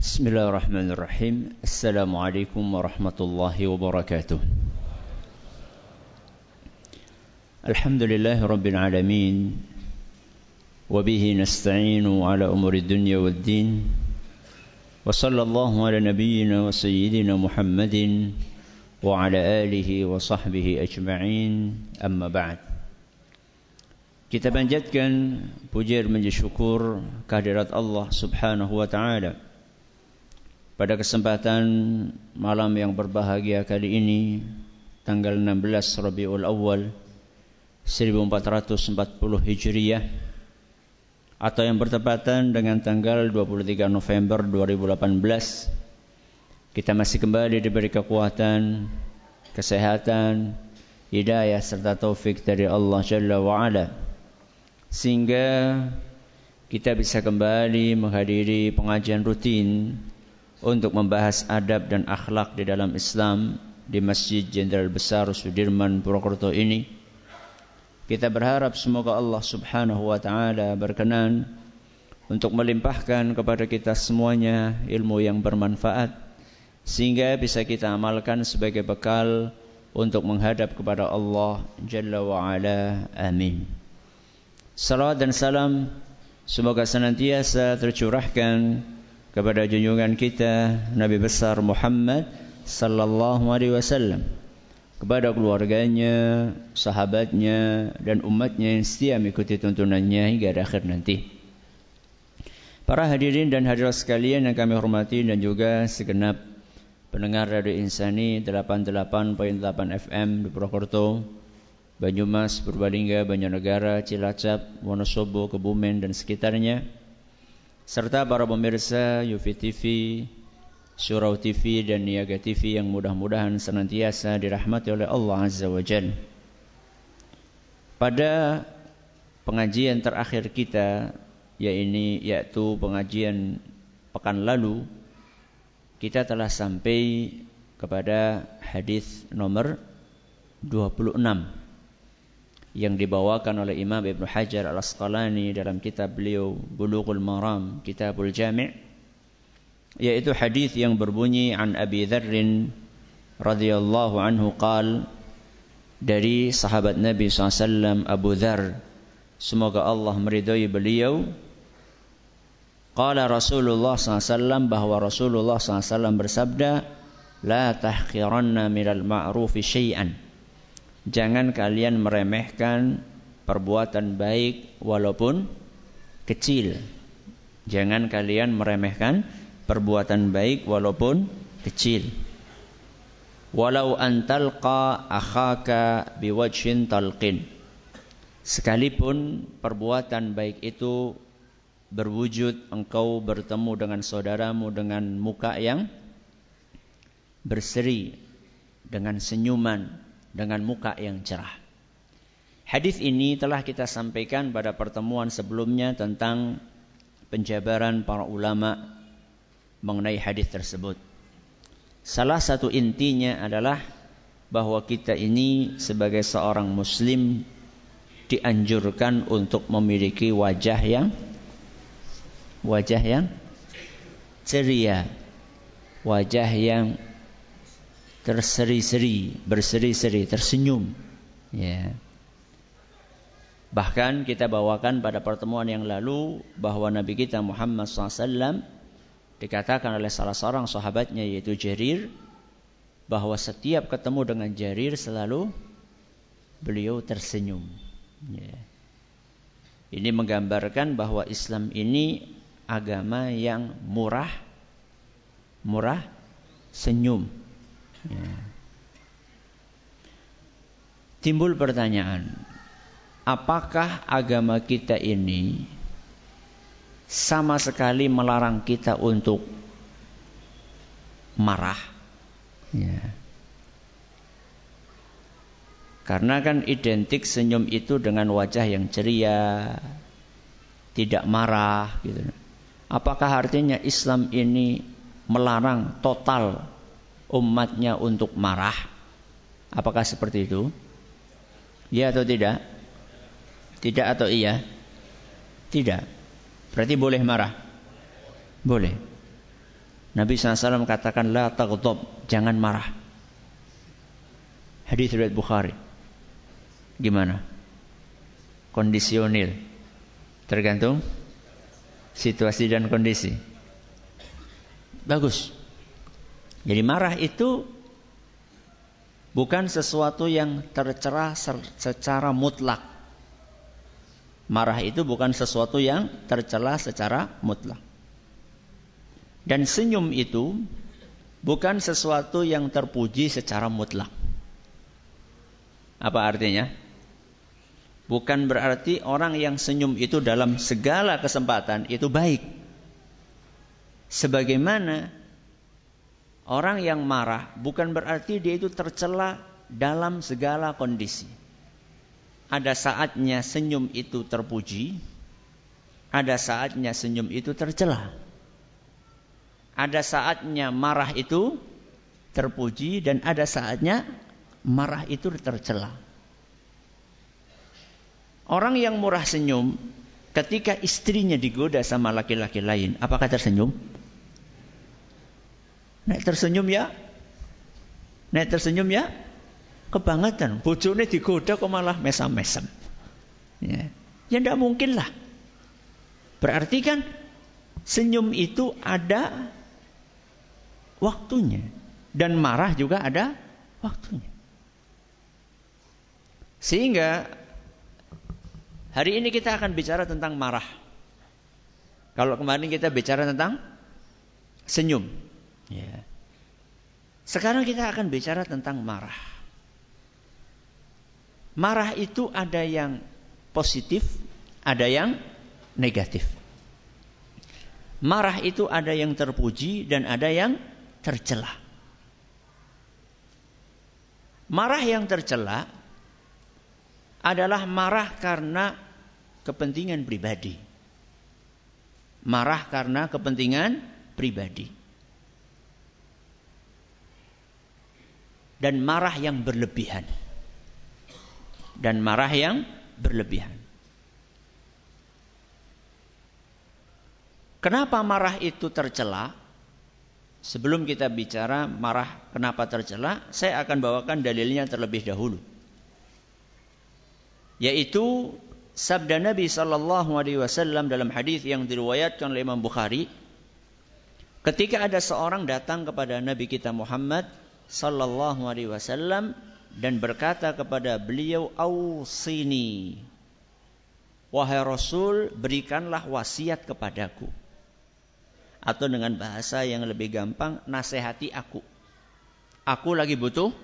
بسم الله الرحمن الرحيم السلام عليكم ورحمة الله وبركاته الحمد لله رب العالمين وبه نستعين على أمور الدنيا والدين وصلى الله على نبينا وسيدنا محمد وعلى آله وصحبه أجمعين أما بعد Kita panjatkan puji dan syukur kehadirat Subhanahu wa taala. Pada kesempatan malam yang berbahagia kali ini, tanggal 16 Rabiul Awal 1440 Hijriah atau yang bertepatan dengan tanggal 23 November 2018 kita masih kembali diberi kekuatan, kesehatan, hidayah serta taufik dari Allah Jalla wa Ala sehingga kita bisa kembali menghadiri pengajian rutin untuk membahas adab dan akhlak di dalam Islam di Masjid Jenderal Besar Sudirman Purwokerto ini. Kita berharap semoga Allah Subhanahu wa taala berkenan untuk melimpahkan kepada kita semuanya ilmu yang bermanfaat sehingga bisa kita amalkan sebagai bekal untuk menghadap kepada Allah Jalla wa Ala. Amin. Salawat dan salam semoga senantiasa tercurahkan kepada junjungan kita Nabi besar Muhammad sallallahu alaihi wasallam kepada keluarganya, sahabatnya dan umatnya yang setia mengikuti tuntunannya hingga akhir nanti. Para hadirin dan hadirat sekalian yang kami hormati dan juga segenap pendengar Radio Insani 88.8 FM di Purwokerto Banyumas, Purbalingga, Banjarnegara, Cilacap, Wonosobo, Kebumen dan sekitarnya serta para pemirsa Yufi TV, Surau TV dan Niaga TV yang mudah-mudahan senantiasa dirahmati oleh Allah Azza wa Jal. Pada pengajian terakhir kita yaitu pengajian pekan lalu kita telah sampai kepada hadis nomor 26 yang dibawakan oleh Imam Ibn Hajar Al-Asqalani dalam kitab beliau Bulughul Maram, Kitabul Jami' yaitu hadis yang berbunyi an Abi Dzar radhiyallahu anhu qal dari sahabat Nabi SAW Abu Dzar semoga Allah meridhai beliau. Qala Rasulullah SAW bahwa Rasulullah SAW bersabda la tahqiranna minal ma'rufi syai'an Jangan kalian meremehkan perbuatan baik walaupun kecil. Jangan kalian meremehkan perbuatan baik walaupun kecil. Walau antalqa akhaka biwajhin talqin. Sekalipun perbuatan baik itu berwujud engkau bertemu dengan saudaramu dengan muka yang berseri dengan senyuman dengan muka yang cerah. Hadis ini telah kita sampaikan pada pertemuan sebelumnya tentang penjabaran para ulama mengenai hadis tersebut. Salah satu intinya adalah bahwa kita ini sebagai seorang muslim dianjurkan untuk memiliki wajah yang wajah yang ceria, wajah yang terseri-seri, berseri-seri, tersenyum. Ya. Bahkan kita bawakan pada pertemuan yang lalu bahwa Nabi kita Muhammad SAW dikatakan oleh salah seorang sahabatnya yaitu Jarir bahwa setiap ketemu dengan Jarir selalu beliau tersenyum. Ya. Ini menggambarkan bahwa Islam ini agama yang murah, murah, senyum. Ya. Timbul pertanyaan, apakah agama kita ini sama sekali melarang kita untuk marah? Ya. Karena kan identik senyum itu dengan wajah yang ceria, tidak marah gitu. Apakah artinya Islam ini melarang total umatnya untuk marah? Apakah seperti itu? Ya atau tidak? Tidak atau iya? Tidak. Berarti boleh marah? Boleh. Nabi SAW katakan la taghdab, jangan marah. Hadis riwayat Bukhari. Gimana? Kondisionil. Tergantung situasi dan kondisi. Bagus. Jadi marah itu bukan sesuatu yang tercerah secara mutlak. Marah itu bukan sesuatu yang tercela secara mutlak. Dan senyum itu bukan sesuatu yang terpuji secara mutlak. Apa artinya? Bukan berarti orang yang senyum itu dalam segala kesempatan itu baik. Sebagaimana orang yang marah bukan berarti dia itu tercela dalam segala kondisi. Ada saatnya senyum itu terpuji, ada saatnya senyum itu tercela. Ada saatnya marah itu terpuji dan ada saatnya marah itu tercela. Orang yang murah senyum ketika istrinya digoda sama laki-laki lain, apakah tersenyum? Nek tersenyum ya? Nek tersenyum ya? kebangetan. Bojone digoda kok malah mesam-mesam. Ya. ya tidak mungkin lah. Berarti kan senyum itu ada waktunya. Dan marah juga ada waktunya. Sehingga hari ini kita akan bicara tentang marah. Kalau kemarin kita bicara tentang senyum. Ya. Sekarang kita akan bicara tentang marah. Marah itu ada yang positif, ada yang negatif. Marah itu ada yang terpuji dan ada yang tercela. Marah yang tercela adalah marah karena kepentingan pribadi. Marah karena kepentingan pribadi. Dan marah yang berlebihan dan marah yang berlebihan. Kenapa marah itu tercela? Sebelum kita bicara marah kenapa tercela, saya akan bawakan dalilnya terlebih dahulu. Yaitu sabda Nabi sallallahu alaihi wasallam dalam hadis yang diriwayatkan oleh Imam Bukhari ketika ada seorang datang kepada Nabi kita Muhammad sallallahu alaihi wasallam dan berkata kepada beliau ausini wahai rasul berikanlah wasiat kepadaku. Atau dengan bahasa yang lebih gampang nasihati aku. Aku lagi butuh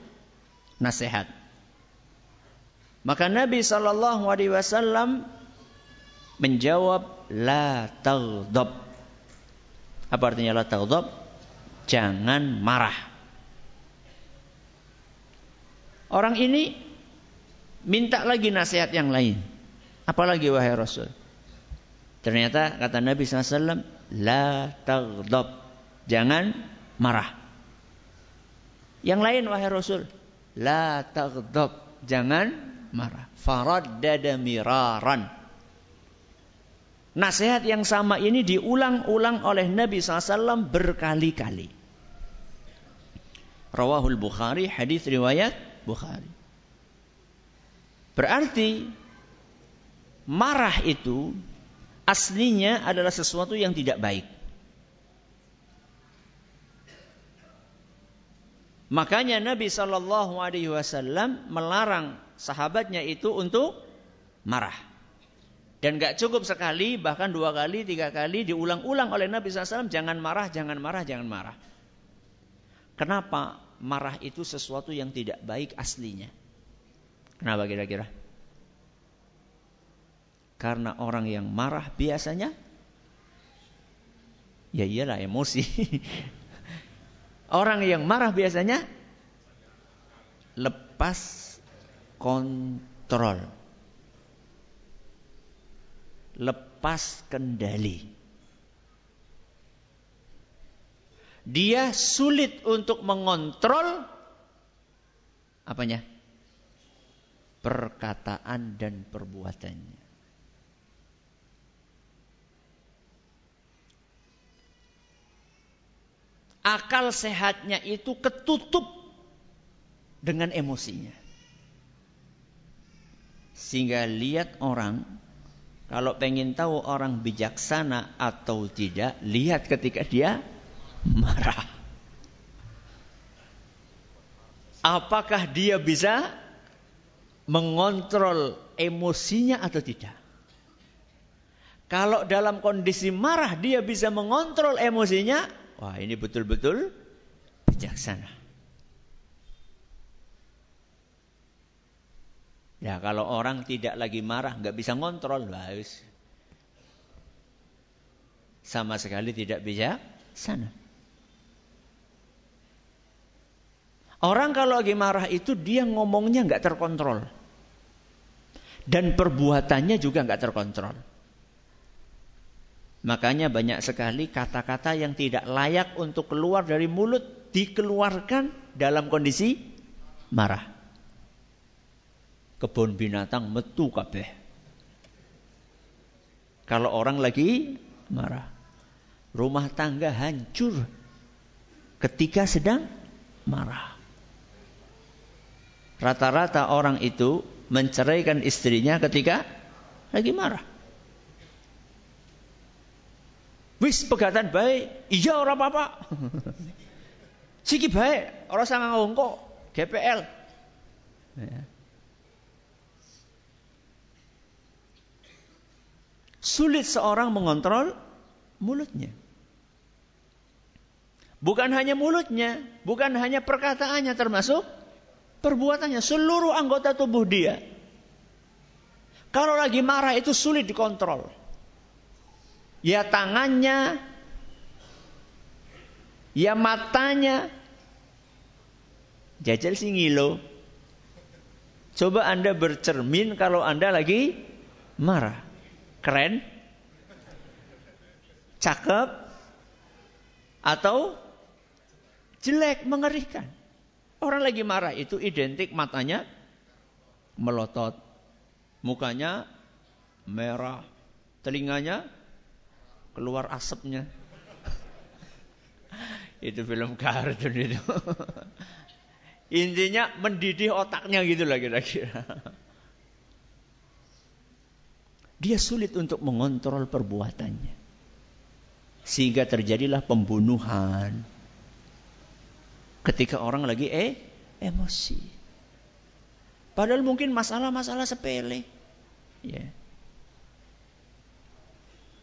nasihat. Maka Nabi Shallallahu Alaihi Wasallam menjawab la taghdab. Apa artinya la taghdab? Jangan marah Orang ini minta lagi nasihat yang lain. Apalagi wahai Rasul. Ternyata kata Nabi SAW, La taghdab. Jangan marah. Yang lain wahai Rasul, La taghdab. Jangan marah. Faraddada miraran. Nasihat yang sama ini diulang-ulang oleh Nabi SAW berkali-kali. Rawahul Bukhari, hadis riwayat Bukhari. Berarti marah itu aslinya adalah sesuatu yang tidak baik. Makanya Nabi Shallallahu Alaihi Wasallam melarang sahabatnya itu untuk marah. Dan gak cukup sekali, bahkan dua kali, tiga kali diulang-ulang oleh Nabi SAW. Jangan marah, jangan marah, jangan marah. Kenapa? Marah itu sesuatu yang tidak baik aslinya. Kenapa kira-kira? Karena orang yang marah biasanya ya iyalah emosi. orang yang marah biasanya lepas kontrol. Lepas kendali. Dia sulit untuk mengontrol apanya? Perkataan dan perbuatannya. akal sehatnya itu ketutup dengan emosinya. Sehingga lihat orang, kalau pengen tahu orang bijaksana atau tidak, lihat ketika dia marah. Apakah dia bisa mengontrol emosinya atau tidak? Kalau dalam kondisi marah dia bisa mengontrol emosinya, wah ini betul-betul bijaksana. Ya kalau orang tidak lagi marah, nggak bisa ngontrol, harus sama sekali tidak bisa sana. Orang kalau lagi marah itu dia ngomongnya nggak terkontrol dan perbuatannya juga nggak terkontrol. Makanya banyak sekali kata-kata yang tidak layak untuk keluar dari mulut dikeluarkan dalam kondisi marah. Kebun binatang metu kabeh. Kalau orang lagi marah. Rumah tangga hancur ketika sedang marah. Rata-rata orang itu menceraikan istrinya ketika lagi marah. Wis pegatan baik, iya orang apa-apa. Siki baik, orang sangat ngongko, GPL. Ya. Sulit seorang mengontrol mulutnya. Bukan hanya mulutnya, bukan hanya perkataannya termasuk perbuatannya, seluruh anggota tubuh dia. Kalau lagi marah itu sulit dikontrol ya tangannya, ya matanya. Jajal sih ngilo. Coba Anda bercermin kalau Anda lagi marah. Keren? Cakep? Atau jelek, mengerikan? Orang lagi marah itu identik matanya melotot. Mukanya merah. Telinganya keluar asapnya. itu film kartun itu. Intinya mendidih otaknya gitu lah kira-kira. Dia sulit untuk mengontrol perbuatannya. Sehingga terjadilah pembunuhan. Ketika orang lagi eh emosi. Padahal mungkin masalah-masalah sepele. Ya.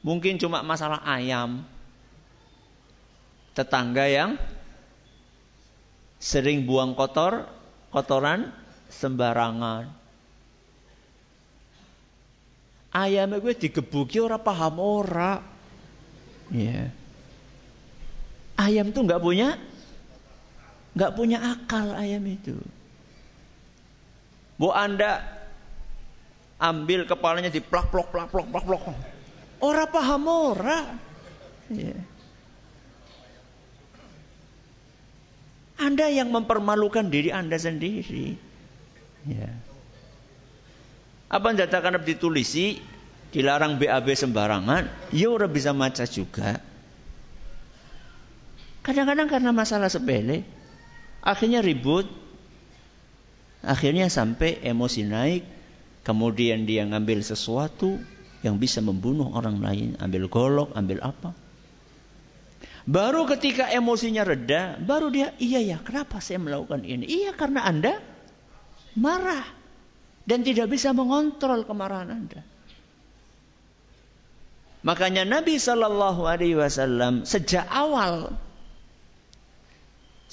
Mungkin cuma masalah ayam. Tetangga yang sering buang kotor, kotoran sembarangan. Ayam gue digebuki ora paham ora. Ya. Ayam tuh nggak punya nggak punya akal ayam itu. Bu Anda ambil kepalanya diplak plok plak plok plak plok. Ora paham ora. Ya. Anda yang mempermalukan diri Anda sendiri. Ya. Apa data karena ditulisi dilarang BAB sembarangan, ya ora bisa maca juga. Kadang-kadang karena masalah sepele, akhirnya ribut, akhirnya sampai emosi naik, kemudian dia ngambil sesuatu, yang bisa membunuh orang lain, ambil golok, ambil apa. Baru ketika emosinya reda, baru dia, iya ya, kenapa saya melakukan ini? Iya karena Anda marah dan tidak bisa mengontrol kemarahan Anda. Makanya Nabi Shallallahu Alaihi Wasallam sejak awal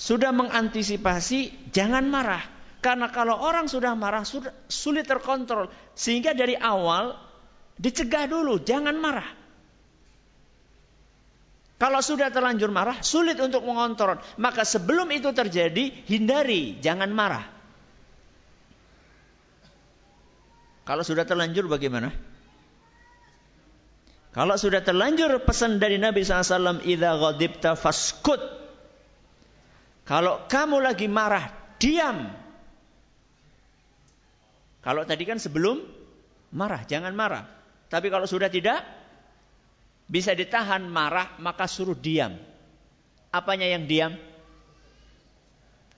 sudah mengantisipasi jangan marah karena kalau orang sudah marah sudah sulit terkontrol sehingga dari awal Dicegah dulu, jangan marah. Kalau sudah terlanjur marah, sulit untuk mengontrol. Maka sebelum itu terjadi, hindari, jangan marah. Kalau sudah terlanjur bagaimana? Kalau sudah terlanjur pesan dari Nabi SAW, Iza ghadibta faskut. Kalau kamu lagi marah, diam. Kalau tadi kan sebelum marah, jangan marah. Tapi kalau sudah tidak bisa ditahan marah, maka suruh diam. Apanya yang diam?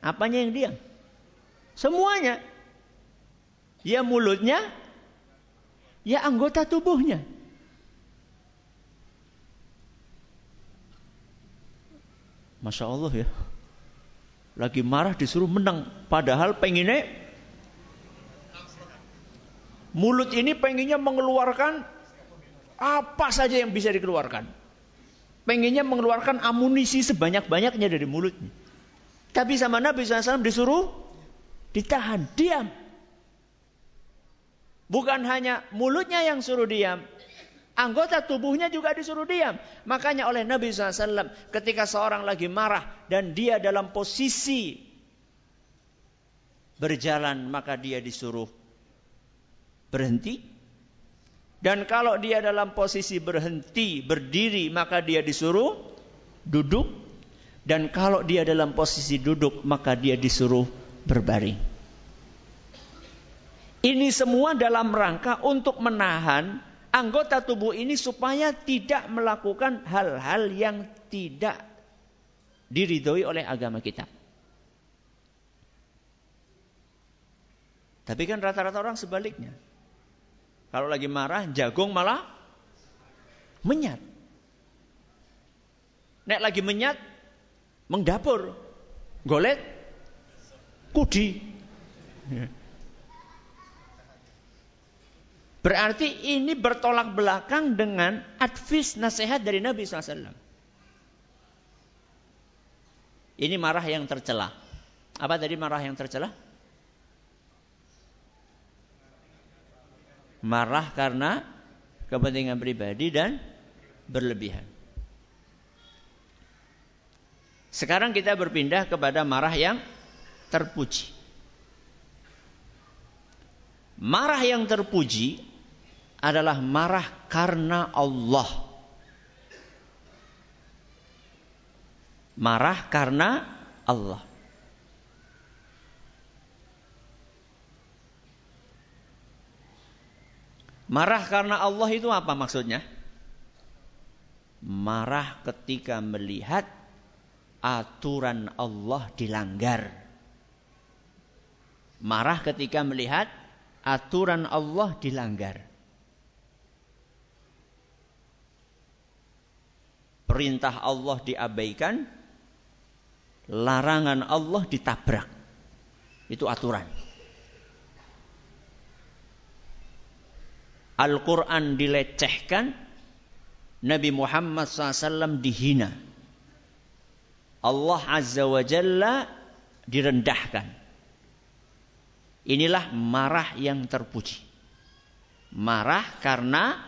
Apanya yang diam? Semuanya. Ya mulutnya, ya anggota tubuhnya. Masya Allah ya. Lagi marah disuruh menang. Padahal pengennya mulut ini pengennya mengeluarkan apa saja yang bisa dikeluarkan. Pengennya mengeluarkan amunisi sebanyak-banyaknya dari mulutnya. Tapi sama Nabi SAW disuruh ditahan, diam. Bukan hanya mulutnya yang suruh diam, Anggota tubuhnya juga disuruh diam. Makanya oleh Nabi SAW ketika seorang lagi marah dan dia dalam posisi berjalan maka dia disuruh berhenti. Dan kalau dia dalam posisi berhenti, berdiri maka dia disuruh duduk. Dan kalau dia dalam posisi duduk maka dia disuruh berbaring. Ini semua dalam rangka untuk menahan anggota tubuh ini supaya tidak melakukan hal-hal yang tidak diridhoi oleh agama kita. Tapi kan rata-rata orang sebaliknya. Kalau lagi marah, jagung malah menyat. Nek lagi menyat, mengdapur. Golet, kudi. Berarti ini bertolak belakang dengan advis nasihat dari Nabi SAW. Ini marah yang tercela. Apa tadi marah yang tercela? Marah karena kepentingan pribadi dan berlebihan. Sekarang kita berpindah kepada marah yang terpuji. Marah yang terpuji adalah marah karena Allah. Marah karena Allah. Marah karena Allah itu apa maksudnya? Marah ketika melihat aturan Allah dilanggar. Marah ketika melihat aturan Allah dilanggar. Perintah Allah diabaikan, larangan Allah ditabrak. Itu aturan. Al-Quran dilecehkan, Nabi Muhammad SAW dihina. Allah Azza wa Jalla direndahkan. Inilah marah yang terpuji. Marah karena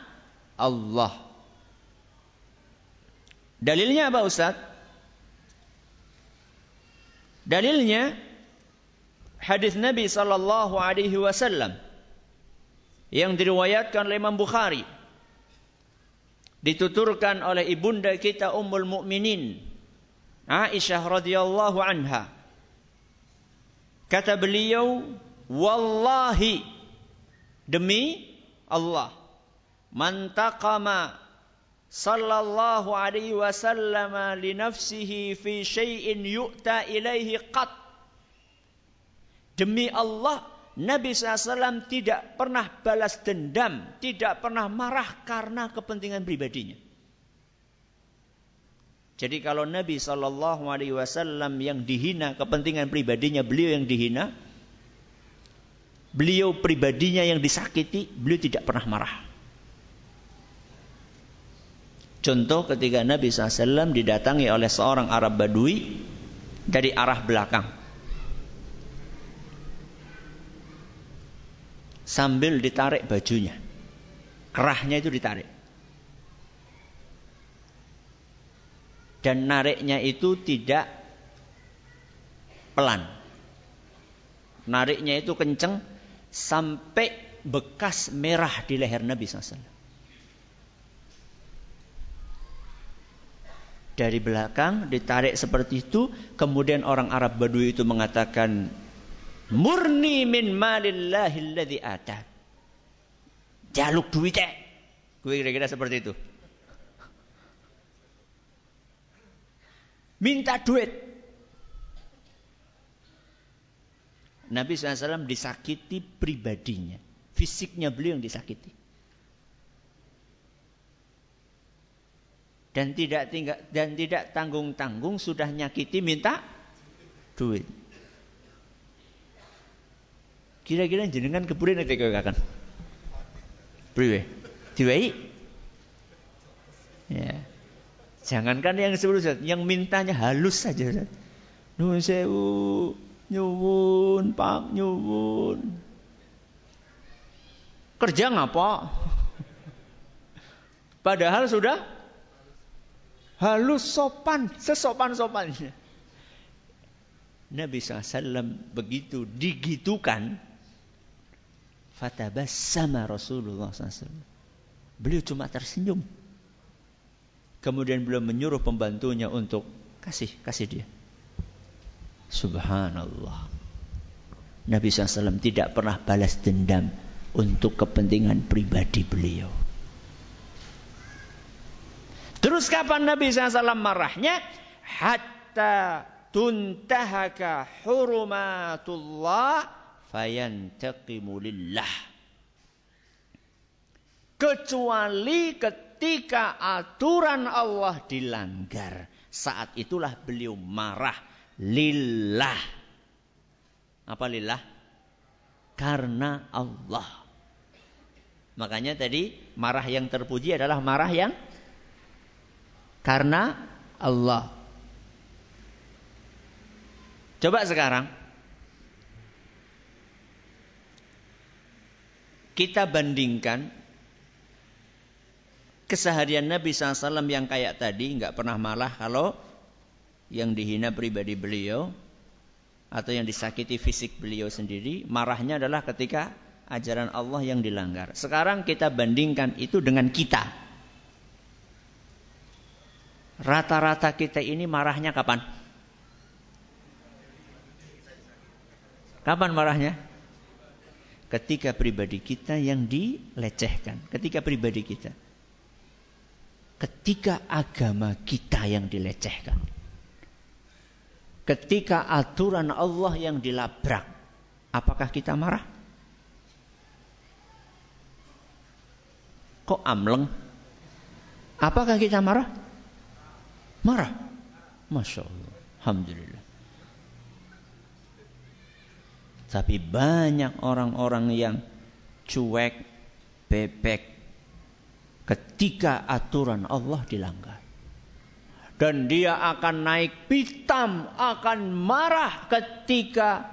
Allah. Dalilnya apa Ustaz? Dalilnya hadis Nabi sallallahu alaihi wasallam yang diriwayatkan oleh Imam Bukhari dituturkan oleh ibunda kita Ummul Mukminin Aisyah radhiyallahu anha kata beliau wallahi demi Allah man taqama sallallahu alaihi wasallam li nafsihi fi syai'in yu'ta ilaihi qat. Demi Allah, Nabi SAW tidak pernah balas dendam, tidak pernah marah karena kepentingan pribadinya. Jadi kalau Nabi Shallallahu Alaihi Wasallam yang dihina kepentingan pribadinya beliau yang dihina, beliau pribadinya yang disakiti, beliau tidak pernah marah. Contoh ketika Nabi SAW didatangi oleh seorang Arab Badui dari arah belakang. Sambil ditarik bajunya. Kerahnya itu ditarik. Dan nariknya itu tidak pelan. Nariknya itu kenceng sampai bekas merah di leher Nabi SAW. Dari belakang ditarik seperti itu kemudian orang Arab Badui itu mengatakan murni min malillahi alladhi ata jaluk duit eh gue kira-kira seperti itu Minta duit. Nabi SAW disakiti pribadinya. Fisiknya beliau yang disakiti. Dan tidak tinggal, dan tidak tanggung-tanggung sudah nyakiti minta duit. Kira-kira jenengan kepurin nanti kau Priwe? Diwai? Ya. Jangankan yang sebelum yang mintanya halus saja. Nuhun sewu, nyuwun, pak, nyuwun. Kerja ngapa? Padahal sudah halus sopan, sesopan-sopannya. Nabi SAW begitu digitukan, sama Rasulullah SAW. Beliau cuma tersenyum. Kemudian beliau menyuruh pembantunya untuk kasih, kasih dia. Subhanallah. Nabi SAW tidak pernah balas dendam untuk kepentingan pribadi beliau. Terus kapan Nabi SAW marahnya? Hatta tuntahaka hurumatullah fayantaqimu lillah. Kecuali ketika aturan Allah dilanggar. Saat itulah beliau marah. Lillah. Apa lillah? Karena Allah. Makanya tadi marah yang terpuji adalah marah yang karena Allah. Coba sekarang kita bandingkan keseharian Nabi SAW yang kayak tadi nggak pernah malah kalau yang dihina pribadi beliau atau yang disakiti fisik beliau sendiri marahnya adalah ketika ajaran Allah yang dilanggar. Sekarang kita bandingkan itu dengan kita. Rata-rata kita ini marahnya kapan? Kapan marahnya? Ketika pribadi kita yang dilecehkan. Ketika pribadi kita. Ketika agama kita yang dilecehkan. Ketika aturan Allah yang dilabrak. Apakah kita marah? Kok amleng? Apakah kita marah? Marah. Masya Allah. Alhamdulillah. Tapi banyak orang-orang yang cuek, bebek ketika aturan Allah dilanggar. Dan dia akan naik pitam, akan marah ketika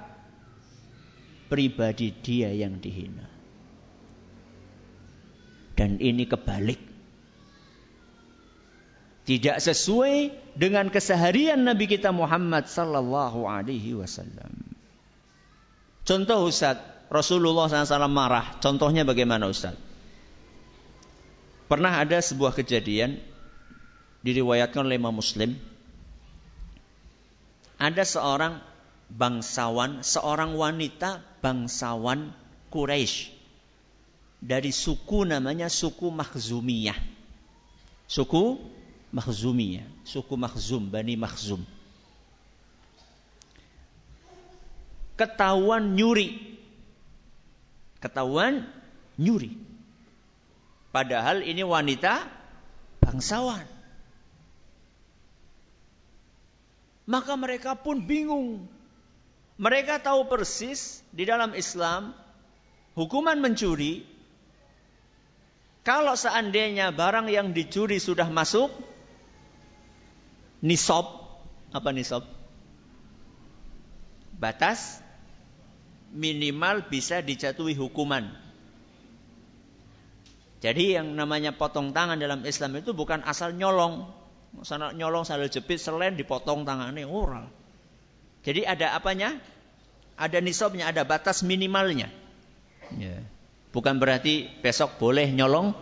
pribadi dia yang dihina. Dan ini kebalik. Tidak sesuai dengan keseharian Nabi kita Muhammad sallallahu alaihi wasallam. Contoh Ustaz, Rasulullah SAW marah. Contohnya bagaimana Ustaz? Pernah ada sebuah kejadian diriwayatkan oleh Imam Muslim. Ada seorang bangsawan, seorang wanita bangsawan Quraisy dari suku namanya suku Makhzumiyah. Suku Makhzumiyah, suku Makhzum, Bani Makhzum. ketahuan nyuri. Ketahuan nyuri. Padahal ini wanita bangsawan. Maka mereka pun bingung. Mereka tahu persis di dalam Islam hukuman mencuri kalau seandainya barang yang dicuri sudah masuk nisab apa nisab? Batas minimal bisa dijatuhi hukuman. Jadi yang namanya potong tangan dalam Islam itu bukan asal nyolong. Sana nyolong sambil jepit selain dipotong tangannya oral. Jadi ada apanya? Ada nisabnya, ada batas minimalnya. Ya. Bukan berarti besok boleh nyolong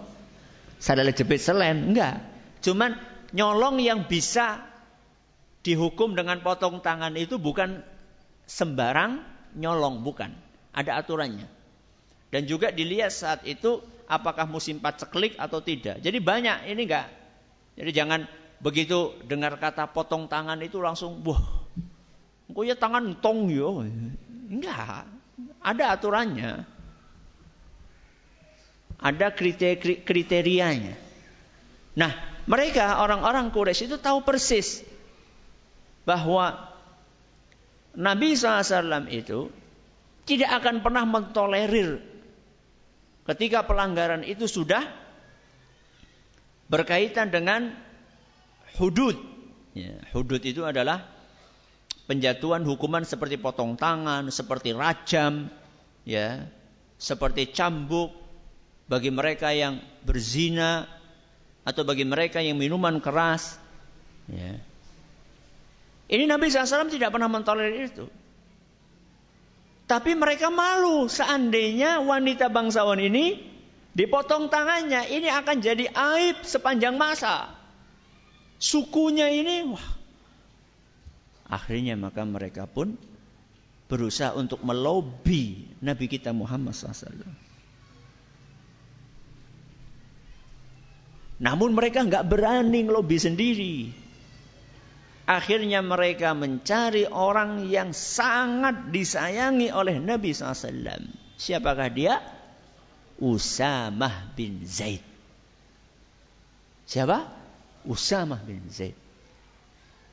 sambil jepit selain, enggak. Cuman nyolong yang bisa dihukum dengan potong tangan itu bukan sembarang nyolong, bukan. Ada aturannya. Dan juga dilihat saat itu apakah musim paceklik atau tidak. Jadi banyak ini enggak. Jadi jangan begitu dengar kata potong tangan itu langsung wah, kok ya tangan tong yo. Enggak, ada aturannya. Ada kriteria kriterianya. Nah, mereka orang-orang Quraisy itu tahu persis bahwa Nabi SAW itu tidak akan pernah mentolerir ketika pelanggaran itu sudah berkaitan dengan hudud. Ya, hudud itu adalah penjatuhan hukuman seperti potong tangan, seperti rajam, ya, seperti cambuk bagi mereka yang berzina atau bagi mereka yang minuman keras. Ya. Ini Nabi SAW tidak pernah mentolerir itu. Tapi mereka malu seandainya wanita bangsawan ini dipotong tangannya. Ini akan jadi aib sepanjang masa. Sukunya ini, wah. Akhirnya maka mereka pun berusaha untuk melobi Nabi kita Muhammad SAW. Namun mereka nggak berani ngelobi sendiri. Akhirnya mereka mencari orang yang sangat disayangi oleh Nabi SAW. Siapakah dia? Usamah bin Zaid. Siapa? Usamah bin Zaid.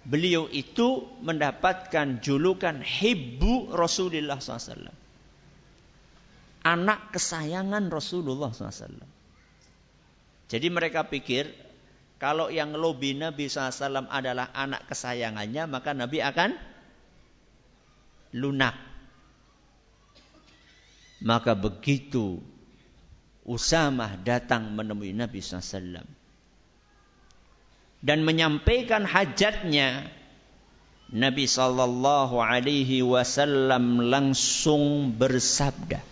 Beliau itu mendapatkan julukan Hibbu Rasulullah SAW. Anak kesayangan Rasulullah SAW. Jadi mereka pikir kalau yang lobi Nabi SAW adalah anak kesayangannya, maka Nabi akan lunak. Maka begitu Usamah datang menemui Nabi SAW dan menyampaikan hajatnya, Nabi Sallallahu Alaihi Wasallam langsung bersabda,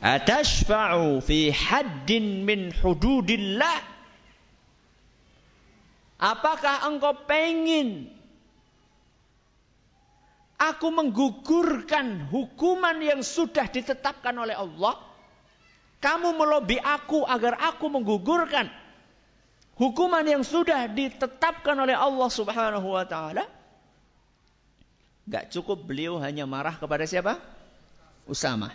"Atashfa'u fi haddin min hududillah?" Apakah engkau pengin aku menggugurkan hukuman yang sudah ditetapkan oleh Allah? Kamu melobi aku agar aku menggugurkan hukuman yang sudah ditetapkan oleh Allah Subhanahu wa taala? Gak cukup beliau hanya marah kepada siapa? Usama.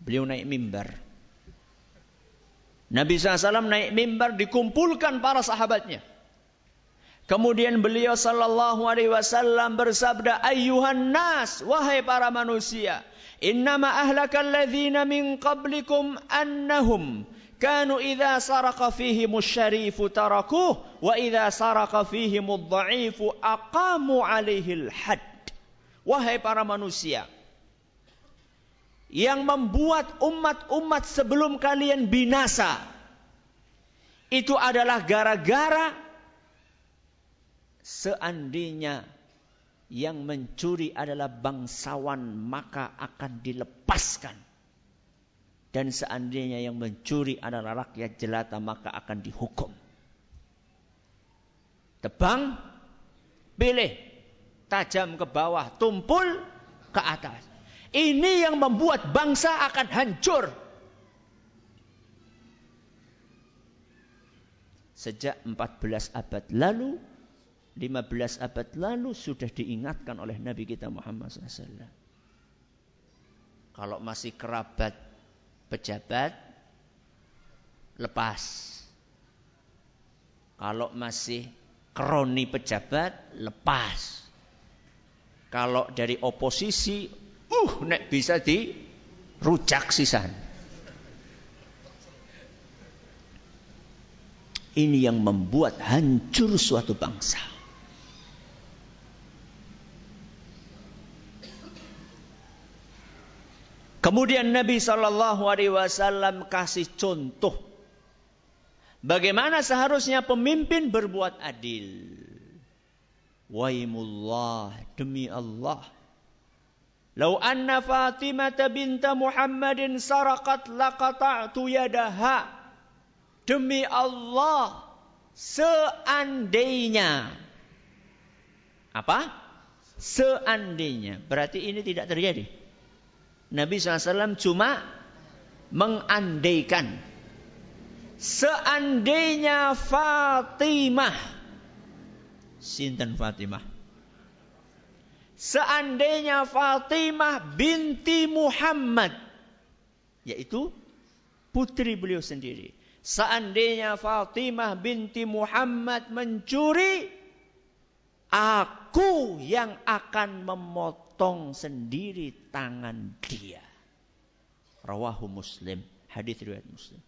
Beliau naik mimbar. Nabi SAW naik mimbar dikumpulkan para sahabatnya. Kemudian beliau sallallahu alaihi wasallam bersabda, "Ayyuhan nas, wahai para manusia, innama ahlakal ladzina min qablikum annahum kanu idza saraka fihim syarifu tarakuh wa idza saraka fihim dha'ifu aqamu alaihi had." Wahai para manusia, yang membuat umat-umat sebelum kalian binasa itu adalah gara-gara Seandainya yang mencuri adalah bangsawan maka akan dilepaskan. Dan seandainya yang mencuri adalah rakyat jelata maka akan dihukum. Tebang, pilih, tajam ke bawah, tumpul ke atas. Ini yang membuat bangsa akan hancur. Sejak 14 abad lalu 15 abad lalu sudah diingatkan oleh Nabi kita Muhammad SAW. Kalau masih kerabat pejabat, lepas. Kalau masih kroni pejabat, lepas. Kalau dari oposisi, uh, nek bisa di rujak sisan. Ini yang membuat hancur suatu bangsa. Kemudian Nabi Shallallahu Alaihi Wasallam kasih contoh bagaimana seharusnya pemimpin berbuat adil. Waimullah demi Allah. Lau anna Fatimah binta Muhammadin sarakat laqata'tu yadaha. Demi Allah, seandainya apa? Seandainya. Berarti ini tidak terjadi. Nabi SAW cuma mengandaikan. Seandainya Fatimah Sinten Fatimah. Seandainya Fatimah binti Muhammad, yaitu putri beliau sendiri. Seandainya Fatimah binti Muhammad mencuri, aku yang akan memotong sendiri tangan dia. Rawahu Muslim, hadis riwayat Muslim.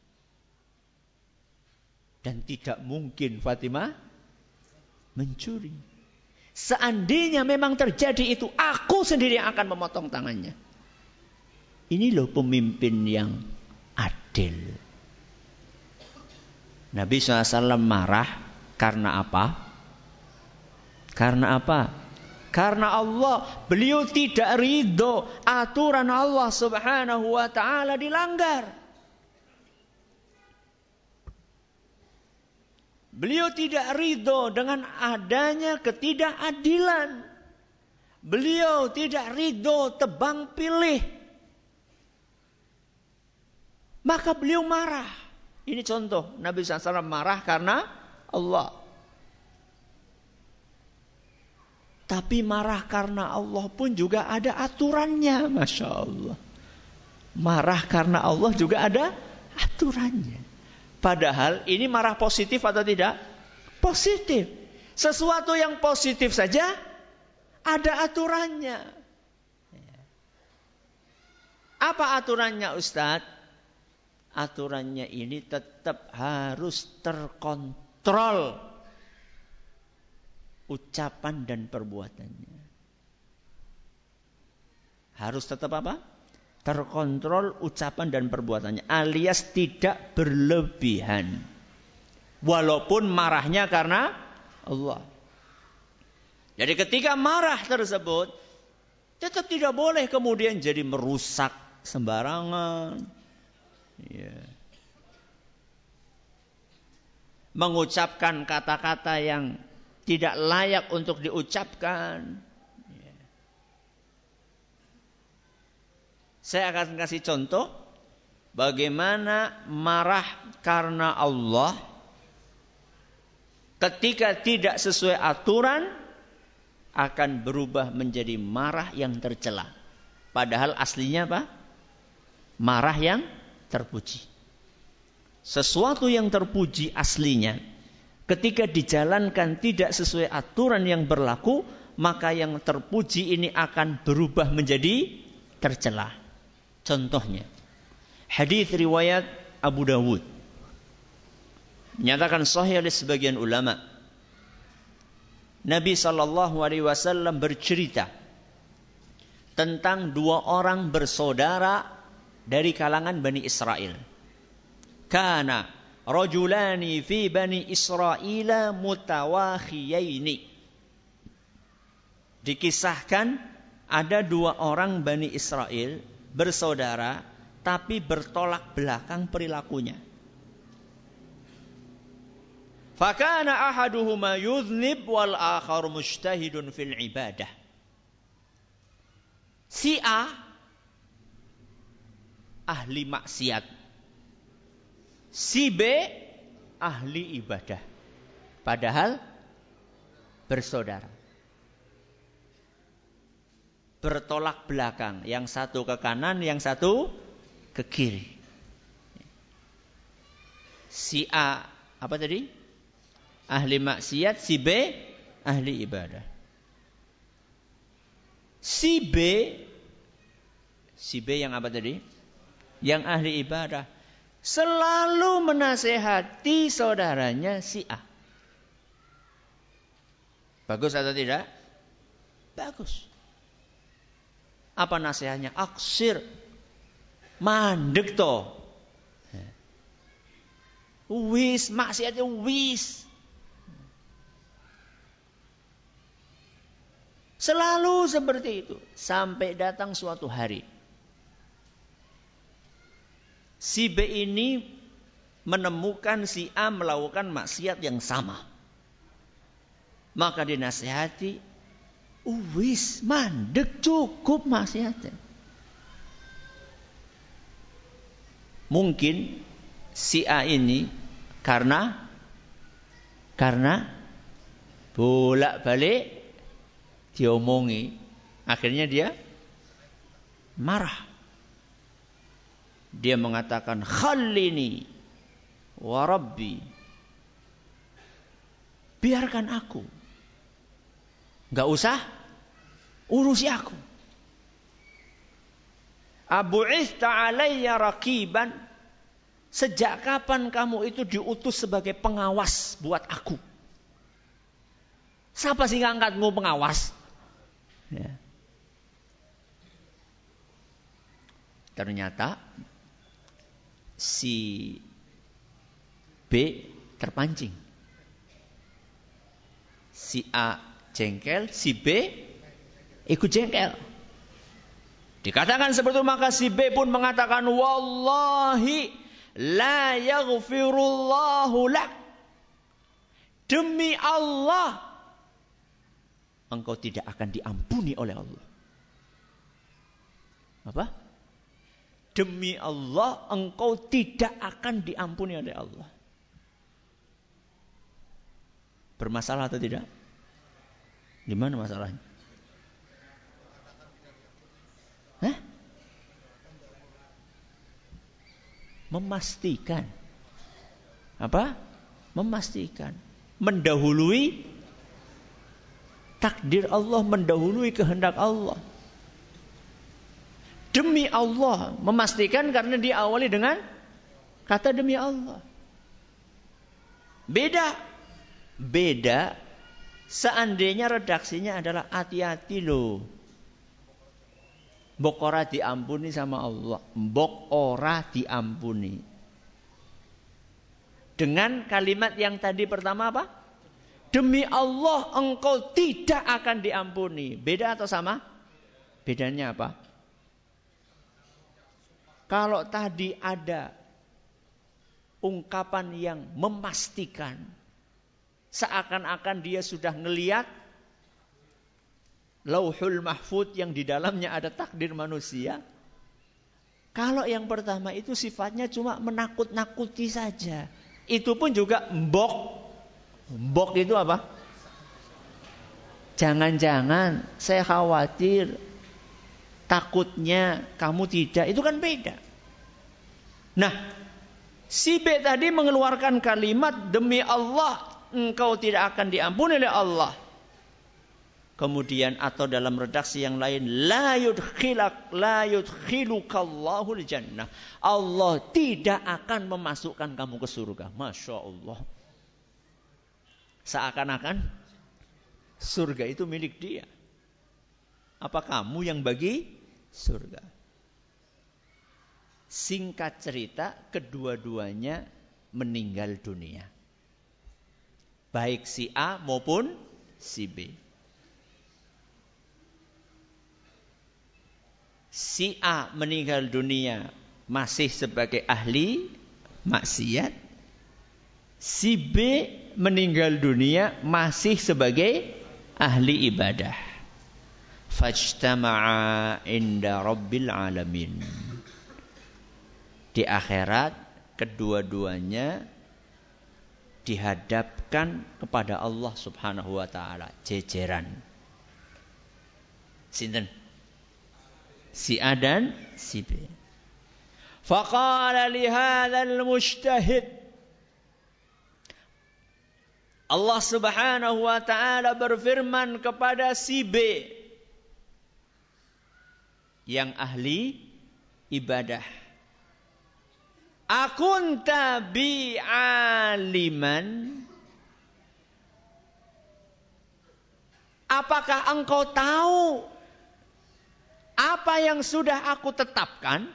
Dan tidak mungkin Fatimah mencuri. Seandainya memang terjadi itu, aku sendiri yang akan memotong tangannya. Ini loh pemimpin yang adil. Nabi SAW marah karena apa? Karena apa? Karena Allah, beliau tidak ridho aturan Allah subhanahu wa ta'ala dilanggar. Beliau tidak ridho dengan adanya ketidakadilan. Beliau tidak ridho tebang pilih. Maka beliau marah. Ini contoh Nabi SAW marah karena Allah. Tapi marah karena Allah pun juga ada aturannya. Masya Allah. Marah karena Allah juga ada aturannya. Padahal ini marah positif atau tidak? Positif. Sesuatu yang positif saja ada aturannya. Apa aturannya Ustadz? Aturannya ini tetap harus terkontrol ucapan dan perbuatannya. Harus tetap apa? terkontrol ucapan dan perbuatannya alias tidak berlebihan walaupun marahnya karena Allah jadi ketika marah tersebut tetap tidak boleh kemudian jadi merusak sembarangan ya. mengucapkan kata-kata yang tidak layak untuk diucapkan Saya akan kasih contoh bagaimana marah karena Allah ketika tidak sesuai aturan akan berubah menjadi marah yang tercela. Padahal aslinya apa? Marah yang terpuji. Sesuatu yang terpuji aslinya ketika dijalankan tidak sesuai aturan yang berlaku, maka yang terpuji ini akan berubah menjadi tercela. Contohnya, hadis riwayat Abu Dawud menyatakan sahih oleh sebagian ulama. Nabi Shallallahu Alaihi Wasallam bercerita tentang dua orang bersaudara dari kalangan Bani Israel. Kana rajulani fi Bani Israel mutawakhiyaini. Dikisahkan ada dua orang Bani Israel bersaudara tapi bertolak belakang perilakunya. Fakana ahaduhuma yudhnib wal akharu mujtahidun fil ibadah. Si A ahli maksiat. Si B ahli ibadah. Padahal bersaudara bertolak belakang. Yang satu ke kanan, yang satu ke kiri. Si A apa tadi? Ahli maksiat, si B ahli ibadah. Si B si B yang apa tadi? Yang ahli ibadah selalu menasehati saudaranya si A. Bagus atau tidak? Bagus. Apa nasihatnya? Aksir. Mandek to. Wis, maksiatnya wis. Selalu seperti itu. Sampai datang suatu hari. Si B ini menemukan si A melakukan maksiat yang sama. Maka dinasihati, Wis mandek cukup maksiatnya. Mungkin si A ini karena karena Bolak-balik diomongi. Akhirnya dia marah. Dia mengatakan, Khalini wa Rabbi. Biarkan aku. Gak usah urusi aku. Abu Ista alayya rakiban. Sejak kapan kamu itu diutus sebagai pengawas buat aku? Siapa sih ngangkatmu pengawas? Ya. Ternyata si B terpancing. Si A jengkel, si B ikut jengkel. Dikatakan seperti itu maka si B pun mengatakan wallahi la yaghfirullahu lak. Demi Allah engkau tidak akan diampuni oleh Allah. Apa? Demi Allah engkau tidak akan diampuni oleh Allah. Bermasalah atau tidak? Di mana masalahnya? Hah? Memastikan. Apa? Memastikan. Mendahului takdir Allah, mendahului kehendak Allah. Demi Allah, memastikan karena diawali dengan kata demi Allah. Beda. Beda seandainya redaksinya adalah hati-hati loh. Mbok ora diampuni sama Allah. Mbok ora diampuni. Dengan kalimat yang tadi pertama apa? Demi Allah engkau tidak akan diampuni. Beda atau sama? Bedanya apa? Kalau tadi ada ungkapan yang memastikan seakan-akan dia sudah ngeliat lauhul mahfud yang di dalamnya ada takdir manusia. Kalau yang pertama itu sifatnya cuma menakut-nakuti saja. Itu pun juga mbok. Mbok itu apa? Jangan-jangan saya khawatir takutnya kamu tidak. Itu kan beda. Nah, si B tadi mengeluarkan kalimat demi Allah engkau tidak akan diampuni oleh Allah. Kemudian atau dalam redaksi yang lain la yudkhilak la yudkhilukallahu jannah. Allah tidak akan memasukkan kamu ke surga. Masya Allah. Seakan-akan surga itu milik dia. Apa kamu yang bagi surga? Singkat cerita, kedua-duanya meninggal dunia. Baik si A maupun si B. si A meninggal dunia masih sebagai ahli maksiat, si B meninggal dunia masih sebagai ahli ibadah. Fajtama'a inda rabbil alamin. Di akhirat kedua-duanya dihadapkan kepada Allah Subhanahu wa taala jejeran. Sinten? si A dan si B. Faqala li hadzal mujtahid Allah Subhanahu wa taala berfirman kepada si B yang ahli ibadah. Akunta bi aliman Apakah engkau tahu apa yang sudah aku tetapkan?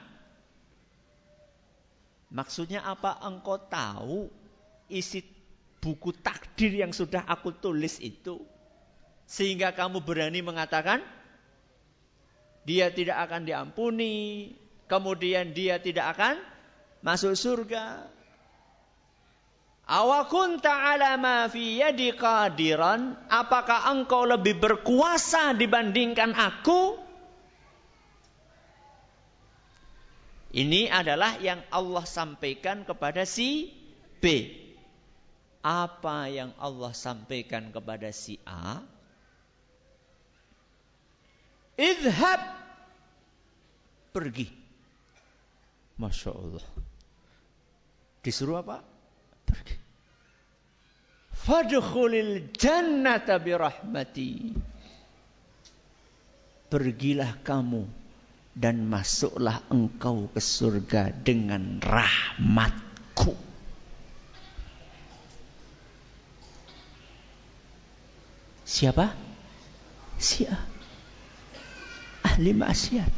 Maksudnya apa engkau tahu isi buku takdir yang sudah aku tulis itu? Sehingga kamu berani mengatakan dia tidak akan diampuni, kemudian dia tidak akan masuk surga. Awakun ta'ala ma fi yadi qadiran, apakah engkau lebih berkuasa dibandingkan aku? Ini adalah yang Allah sampaikan kepada si B. apa yang Allah sampaikan kepada si A, idhab pergi. Masya Allah. Disuruh apa? Pergi. Fadkhulil jannata birahmati. Pergilah kamu dan masuklah engkau ke surga dengan rahmatku. Siapa? Siapa? Ahli maksiat.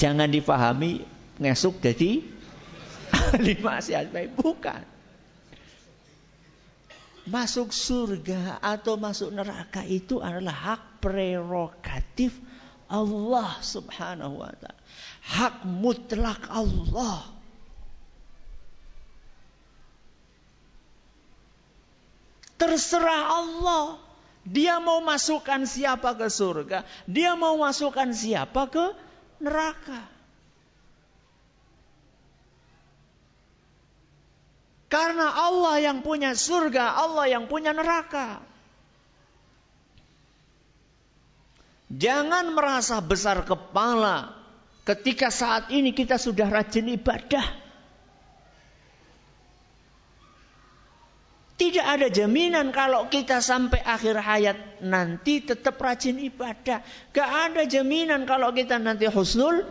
Jangan dipahami ngesuk jadi ahli maksiat baik. Bukan. Masuk surga atau masuk neraka itu adalah hak prerogatif Allah subhanahu wa ta'ala. Hak mutlak Allah. Terserah Allah. Dia mau masukkan siapa ke surga. Dia mau masukkan siapa ke neraka. Karena Allah yang punya surga, Allah yang punya neraka. Jangan merasa besar kepala ketika saat ini kita sudah rajin ibadah. Tidak ada jaminan kalau kita sampai akhir hayat nanti tetap rajin ibadah. Gak ada jaminan kalau kita nanti husnul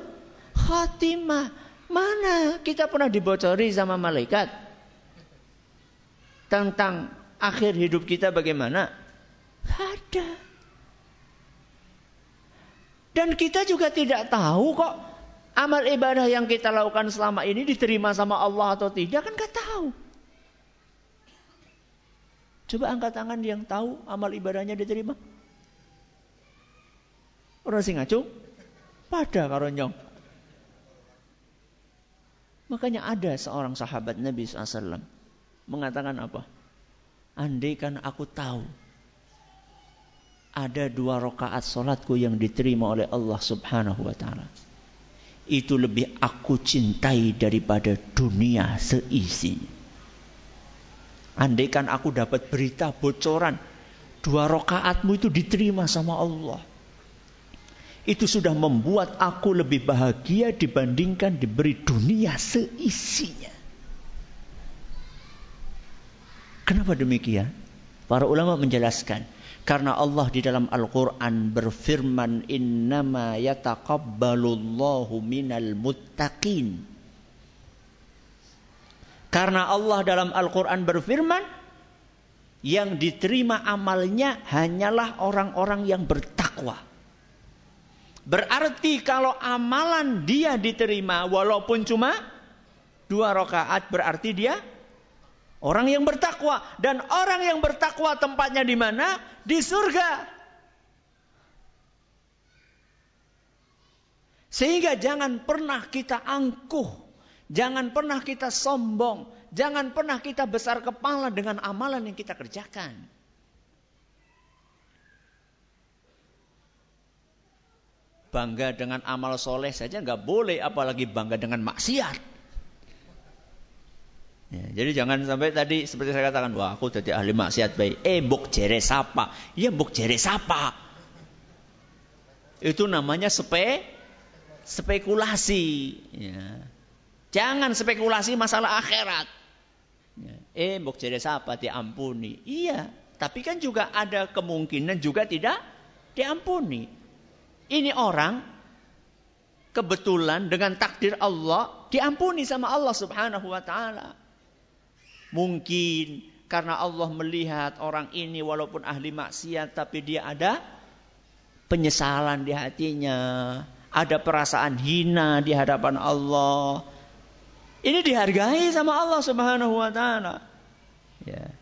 khatimah. Mana kita pernah dibocori sama malaikat? Tentang akhir hidup kita bagaimana? Ada. Dan kita juga tidak tahu kok amal ibadah yang kita lakukan selama ini diterima sama Allah atau tidak kan gak tahu. Coba angkat tangan yang tahu amal ibadahnya diterima. Orang sing ngacung pada karonyong. Makanya ada seorang sahabat Nabi SAW mengatakan apa? Andaikan aku tahu ada dua rakaat solatku yang diterima oleh Allah Subhanahu wa taala. Itu lebih aku cintai daripada dunia seisi. Andaikan aku dapat berita bocoran dua rakaatmu itu diterima sama Allah. Itu sudah membuat aku lebih bahagia dibandingkan diberi dunia seisinya. Kenapa demikian? Para ulama menjelaskan. Karena Allah di dalam Al-Quran berfirman, Innama yataqabbalullahu minal muttaqin. Karena Allah dalam Al-Quran berfirman, yang diterima amalnya hanyalah orang-orang yang bertakwa. Berarti kalau amalan dia diterima walaupun cuma dua rakaat berarti dia orang yang bertakwa dan orang yang bertakwa tempatnya di mana? Di surga. Sehingga jangan pernah kita angkuh Jangan pernah kita sombong. Jangan pernah kita besar kepala dengan amalan yang kita kerjakan. Bangga dengan amal soleh saja nggak boleh, apalagi bangga dengan maksiat. Ya, jadi jangan sampai tadi seperti saya katakan, wah aku jadi ahli maksiat baik. Eh, buk jere sapa. Iya, buk jere sapa. Itu namanya spe, spekulasi. Ya. Jangan spekulasi masalah akhirat. Ya. Eh, mbok jadi siapa diampuni. Iya, tapi kan juga ada kemungkinan juga tidak diampuni. Ini orang kebetulan dengan takdir Allah diampuni sama Allah Subhanahu wa taala. Mungkin karena Allah melihat orang ini walaupun ahli maksiat tapi dia ada penyesalan di hatinya, ada perasaan hina di hadapan Allah. Ini dihargai sama Allah Subhanahu wa taala. Ya.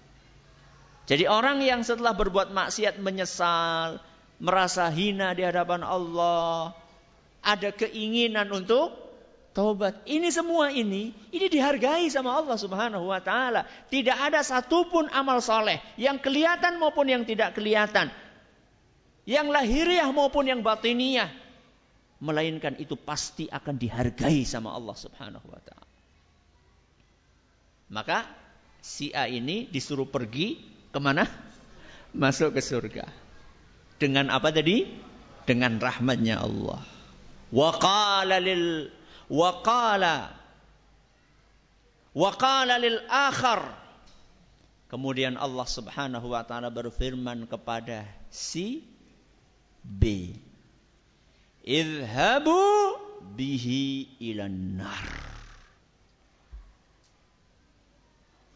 Jadi orang yang setelah berbuat maksiat menyesal, merasa hina di hadapan Allah, ada keinginan untuk taubat. Ini semua ini, ini dihargai sama Allah Subhanahu wa taala. Tidak ada satupun amal soleh yang kelihatan maupun yang tidak kelihatan. Yang lahiriah maupun yang batiniah. Melainkan itu pasti akan dihargai sama Allah Subhanahu wa taala. Maka Si A ini disuruh pergi ke mana? Masuk ke surga. Dengan apa tadi? Dengan rahmatnya Allah. Waqala lil waqala waqala lil akhar. Kemudian Allah Subhanahu wa taala berfirman kepada si B. Idhabu bihi ilan nar.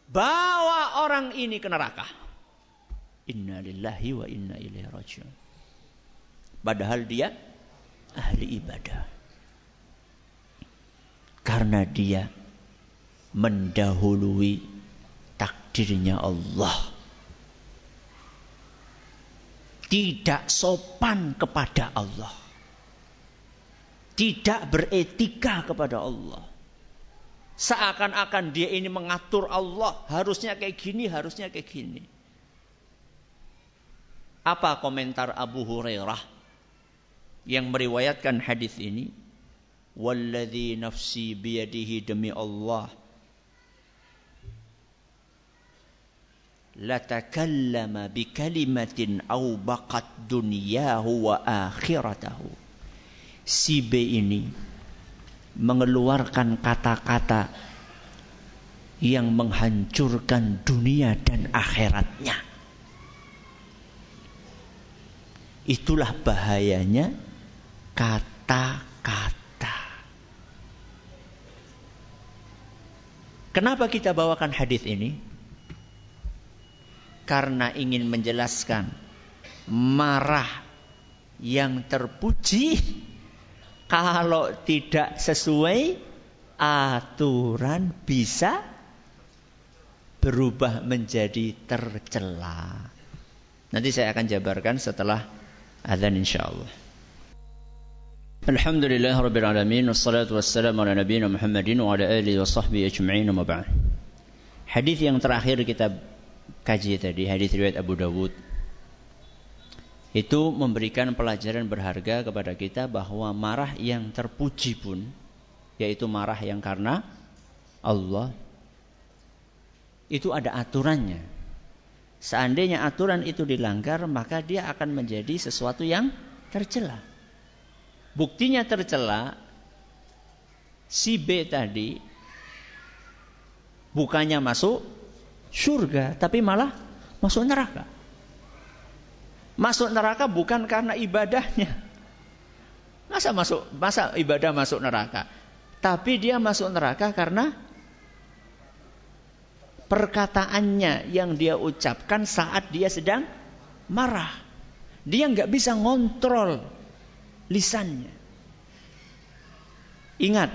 Bawa orang ini ke neraka. Inna lillahi wa inna ilaihi rajiun. Padahal dia ahli ibadah. Karena dia mendahului takdirnya Allah tidak sopan kepada Allah. Tidak beretika kepada Allah. Seakan-akan dia ini mengatur Allah. Harusnya kayak gini, harusnya kayak gini. Apa komentar Abu Hurairah yang meriwayatkan hadis ini? Walladhi nafsi biyadihi demi Allah latakallama bikalimatin au baqat dunyahu wa akhiratahu. Si B ini mengeluarkan kata-kata yang menghancurkan dunia dan akhiratnya. Itulah bahayanya kata-kata. Kenapa kita bawakan hadis ini? karena ingin menjelaskan marah yang terpuji kalau tidak sesuai aturan bisa berubah menjadi tercela. Nanti saya akan jabarkan setelah azan insyaallah. Alhamdulillah rabbil alamin wassalatu wassalamu ala nabiyina Muhammadin wa ala alihi wa sahbihi ajma'in wa. Hadis yang terakhir kita kaji tadi hadis riwayat Abu Dawud itu memberikan pelajaran berharga kepada kita bahwa marah yang terpuji pun yaitu marah yang karena Allah itu ada aturannya. Seandainya aturan itu dilanggar, maka dia akan menjadi sesuatu yang tercela. Buktinya tercela, si B tadi bukannya masuk surga, tapi malah masuk neraka. Masuk neraka bukan karena ibadahnya. Masa masuk masa ibadah masuk neraka? Tapi dia masuk neraka karena perkataannya yang dia ucapkan saat dia sedang marah. Dia nggak bisa ngontrol lisannya. Ingat,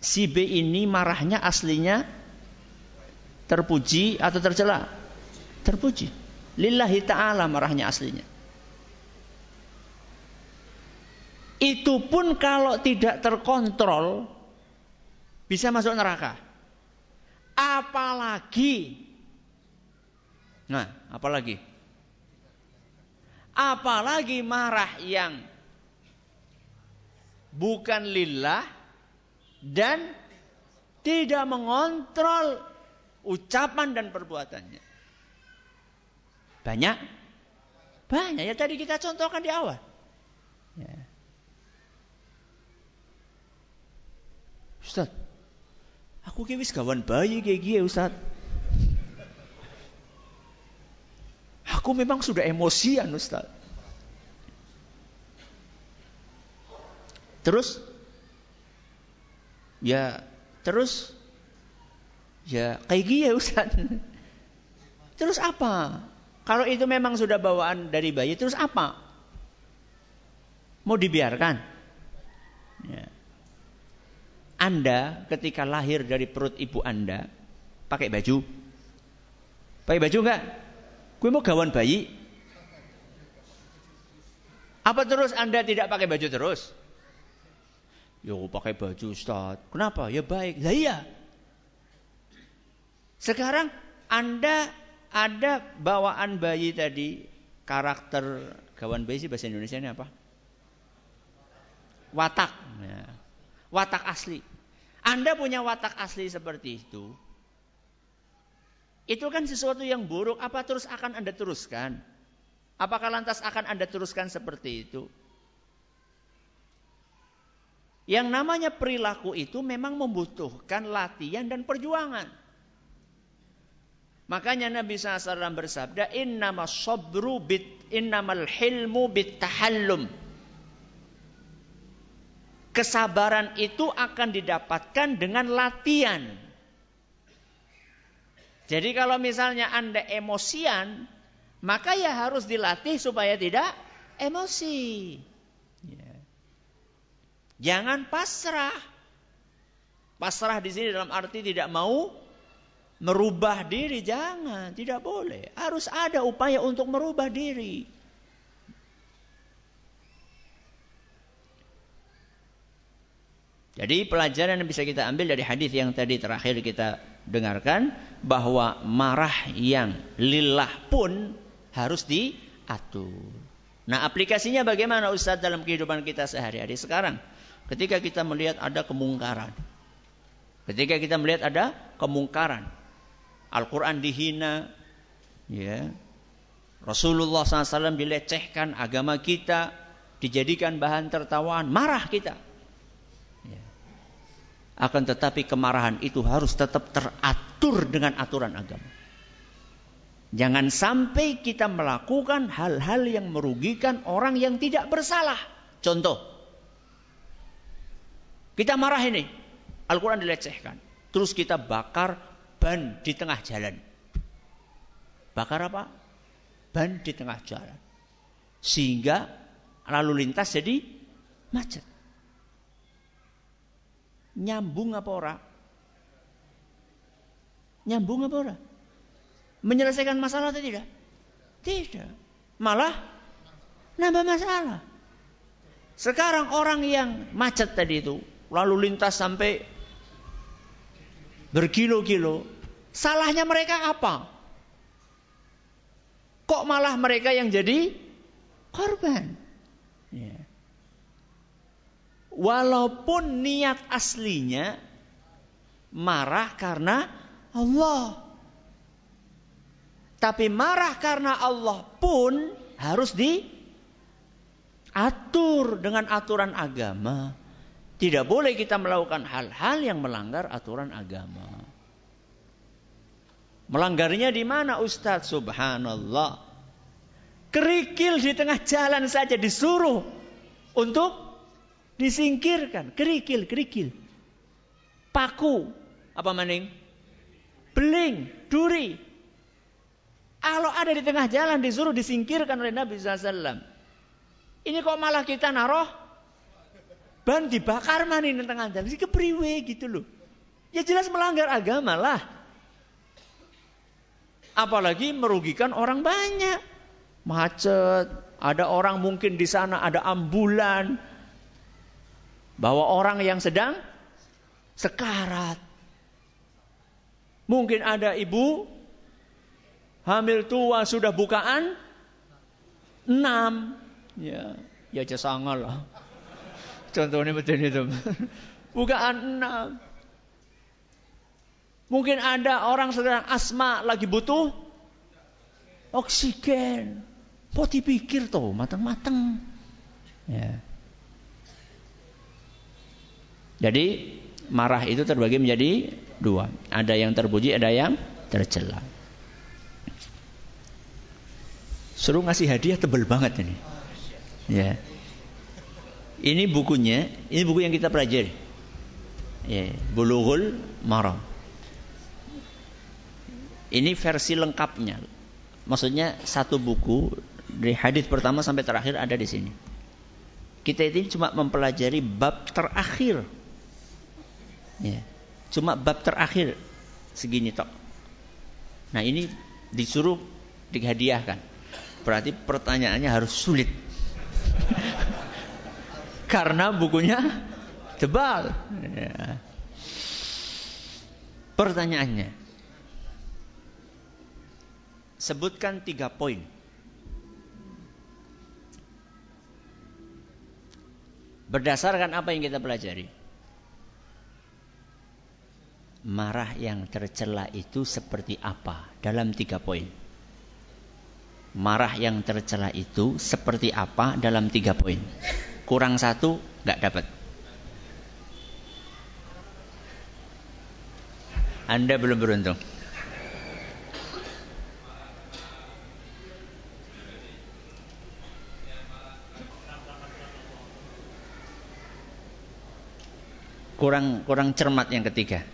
si B ini marahnya aslinya Terpuji atau tercela? Terpuji. Lillahi ta'ala marahnya aslinya. Itu pun kalau tidak terkontrol bisa masuk neraka. Apalagi Nah, apalagi? Apalagi marah yang bukan lillah dan tidak mengontrol ucapan dan perbuatannya. Banyak? Banyak. Ya tadi kita contohkan di awal. Ya. Ustaz, aku kewis kawan bayi kayak gini Ustaz. Aku memang sudah emosian Ustaz. Terus? Ya, terus Ya kayak gini ya Ustaz. Terus apa? Kalau itu memang sudah bawaan dari bayi, terus apa? Mau dibiarkan? Ya. Anda ketika lahir dari perut ibu Anda, pakai baju? Pakai baju enggak? Gue mau gawan bayi. Apa terus Anda tidak pakai baju terus? Yo pakai baju Ustaz. Kenapa? Ya baik. Lah iya. Sekarang Anda ada bawaan bayi tadi, karakter kawan bayi sih bahasa Indonesia ini apa? Watak. Ya. Watak asli. Anda punya watak asli seperti itu. Itu kan sesuatu yang buruk, apa terus akan Anda teruskan? Apakah lantas akan Anda teruskan seperti itu? Yang namanya perilaku itu memang membutuhkan latihan dan perjuangan. Makanya Nabi SAW bersabda, Innama sabru bit, innamal hilmu bit tahallum. Kesabaran itu akan didapatkan dengan latihan. Jadi kalau misalnya Anda emosian, maka ya harus dilatih supaya tidak emosi. Jangan pasrah. Pasrah di sini dalam arti tidak mau merubah diri, jangan, tidak boleh. Harus ada upaya untuk merubah diri. Jadi pelajaran yang bisa kita ambil dari hadis yang tadi terakhir kita dengarkan bahwa marah yang lillah pun harus diatur. Nah, aplikasinya bagaimana Ustaz dalam kehidupan kita sehari-hari sekarang? Ketika kita melihat ada kemungkaran. Ketika kita melihat ada kemungkaran. Al-Quran dihina. Ya. Rasulullah SAW dilecehkan. Agama kita dijadikan bahan tertawaan. Marah kita. Ya. Akan tetapi kemarahan itu harus tetap teratur dengan aturan agama. Jangan sampai kita melakukan hal-hal yang merugikan orang yang tidak bersalah. Contoh, kita marah ini. Al-Quran dilecehkan. Terus kita bakar ban di tengah jalan. Bakar apa? Ban di tengah jalan. Sehingga lalu lintas jadi macet. Nyambung apa ora? Nyambung apa ora? Menyelesaikan masalah atau tidak? Tidak. Malah nambah masalah. Sekarang orang yang macet tadi itu lalu lintas sampai berkilo-kilo. Salahnya mereka apa? Kok malah mereka yang jadi korban? Ya. Walaupun niat aslinya marah karena Allah. Tapi marah karena Allah pun harus diatur dengan aturan agama. Tidak boleh kita melakukan hal-hal yang melanggar aturan agama. Melanggarnya di mana Ustadz? Subhanallah. Kerikil di tengah jalan saja disuruh untuk disingkirkan. Kerikil, kerikil. Paku. Apa maning? Beling, duri. Kalau ada di tengah jalan disuruh disingkirkan oleh Nabi SAW. Ini kok malah kita naruh ban dibakar mana ini tengah jalan. Si kepriwe gitu loh. Ya jelas melanggar agama lah. Apalagi merugikan orang banyak. Macet, ada orang mungkin di sana ada ambulan. Bawa orang yang sedang sekarat. Mungkin ada ibu hamil tua sudah bukaan enam. Ya, ya jasangal lah. Contohnya betul itu. Bukaan enam. Mungkin ada orang sedang asma lagi butuh oksigen. Kok dipikir tuh matang-matang. Ya. Jadi marah itu terbagi menjadi dua. Ada yang terpuji, ada yang tercela. Suruh ngasih hadiah tebel banget ini. Ya. Ini bukunya, ini buku yang kita pelajari. Ya, Bulughul Maram. Ini versi lengkapnya. Maksudnya satu buku dari hadis pertama sampai terakhir ada di sini. Kita ini cuma mempelajari bab terakhir. Ya. Cuma bab terakhir segini tok. Nah, ini disuruh dihadiahkan. Berarti pertanyaannya harus sulit. Karena bukunya tebal. Ya. Pertanyaannya. Sebutkan tiga poin. Berdasarkan apa yang kita pelajari. marah yang tercela itu seperti apa dalam tiga poin. Marah yang tercela itu seperti apa dalam tiga poin. Kurang satu nggak dapat. Anda belum beruntung. Kurang kurang cermat yang ketiga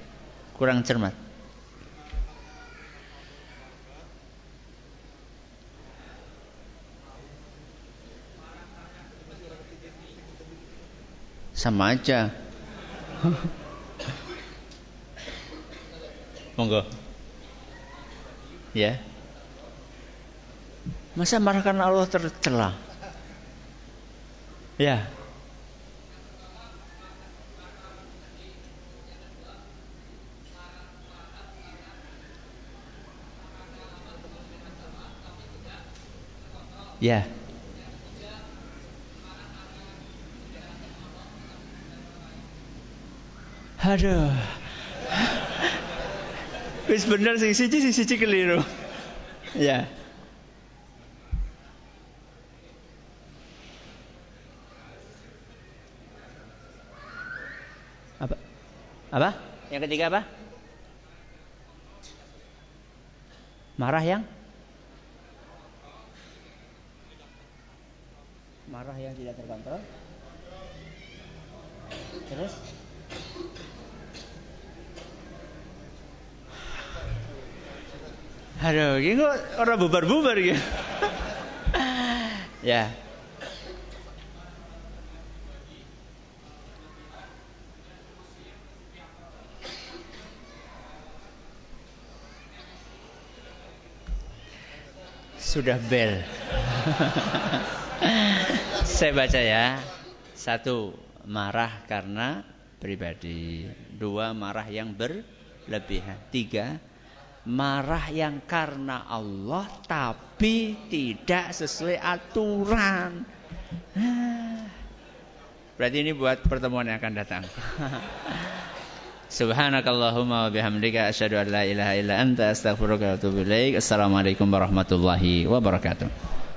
kurang cermat. Sama aja. Monggo. Ya. Masa marah karena Allah tercela? Ya. Ya. Aduh. Wis bener sing siji sing siji keliru. Ya. Apa? Apa? Yang ketiga apa? Marah yang? marah yang tidak terkontrol terus Aduh, ini kok orang bubar-bubar gitu. ya. Sudah bel. Saya baca ya. Satu, marah karena pribadi. Dua, marah yang berlebihan. Tiga, marah yang karena Allah tapi tidak sesuai aturan. Berarti ini buat pertemuan yang akan datang. Subhanakallahumma wa bihamdika asyhadu an la ilaha illa anta astaghfiruka wa atubu ilaik. Assalamualaikum warahmatullahi wabarakatuh.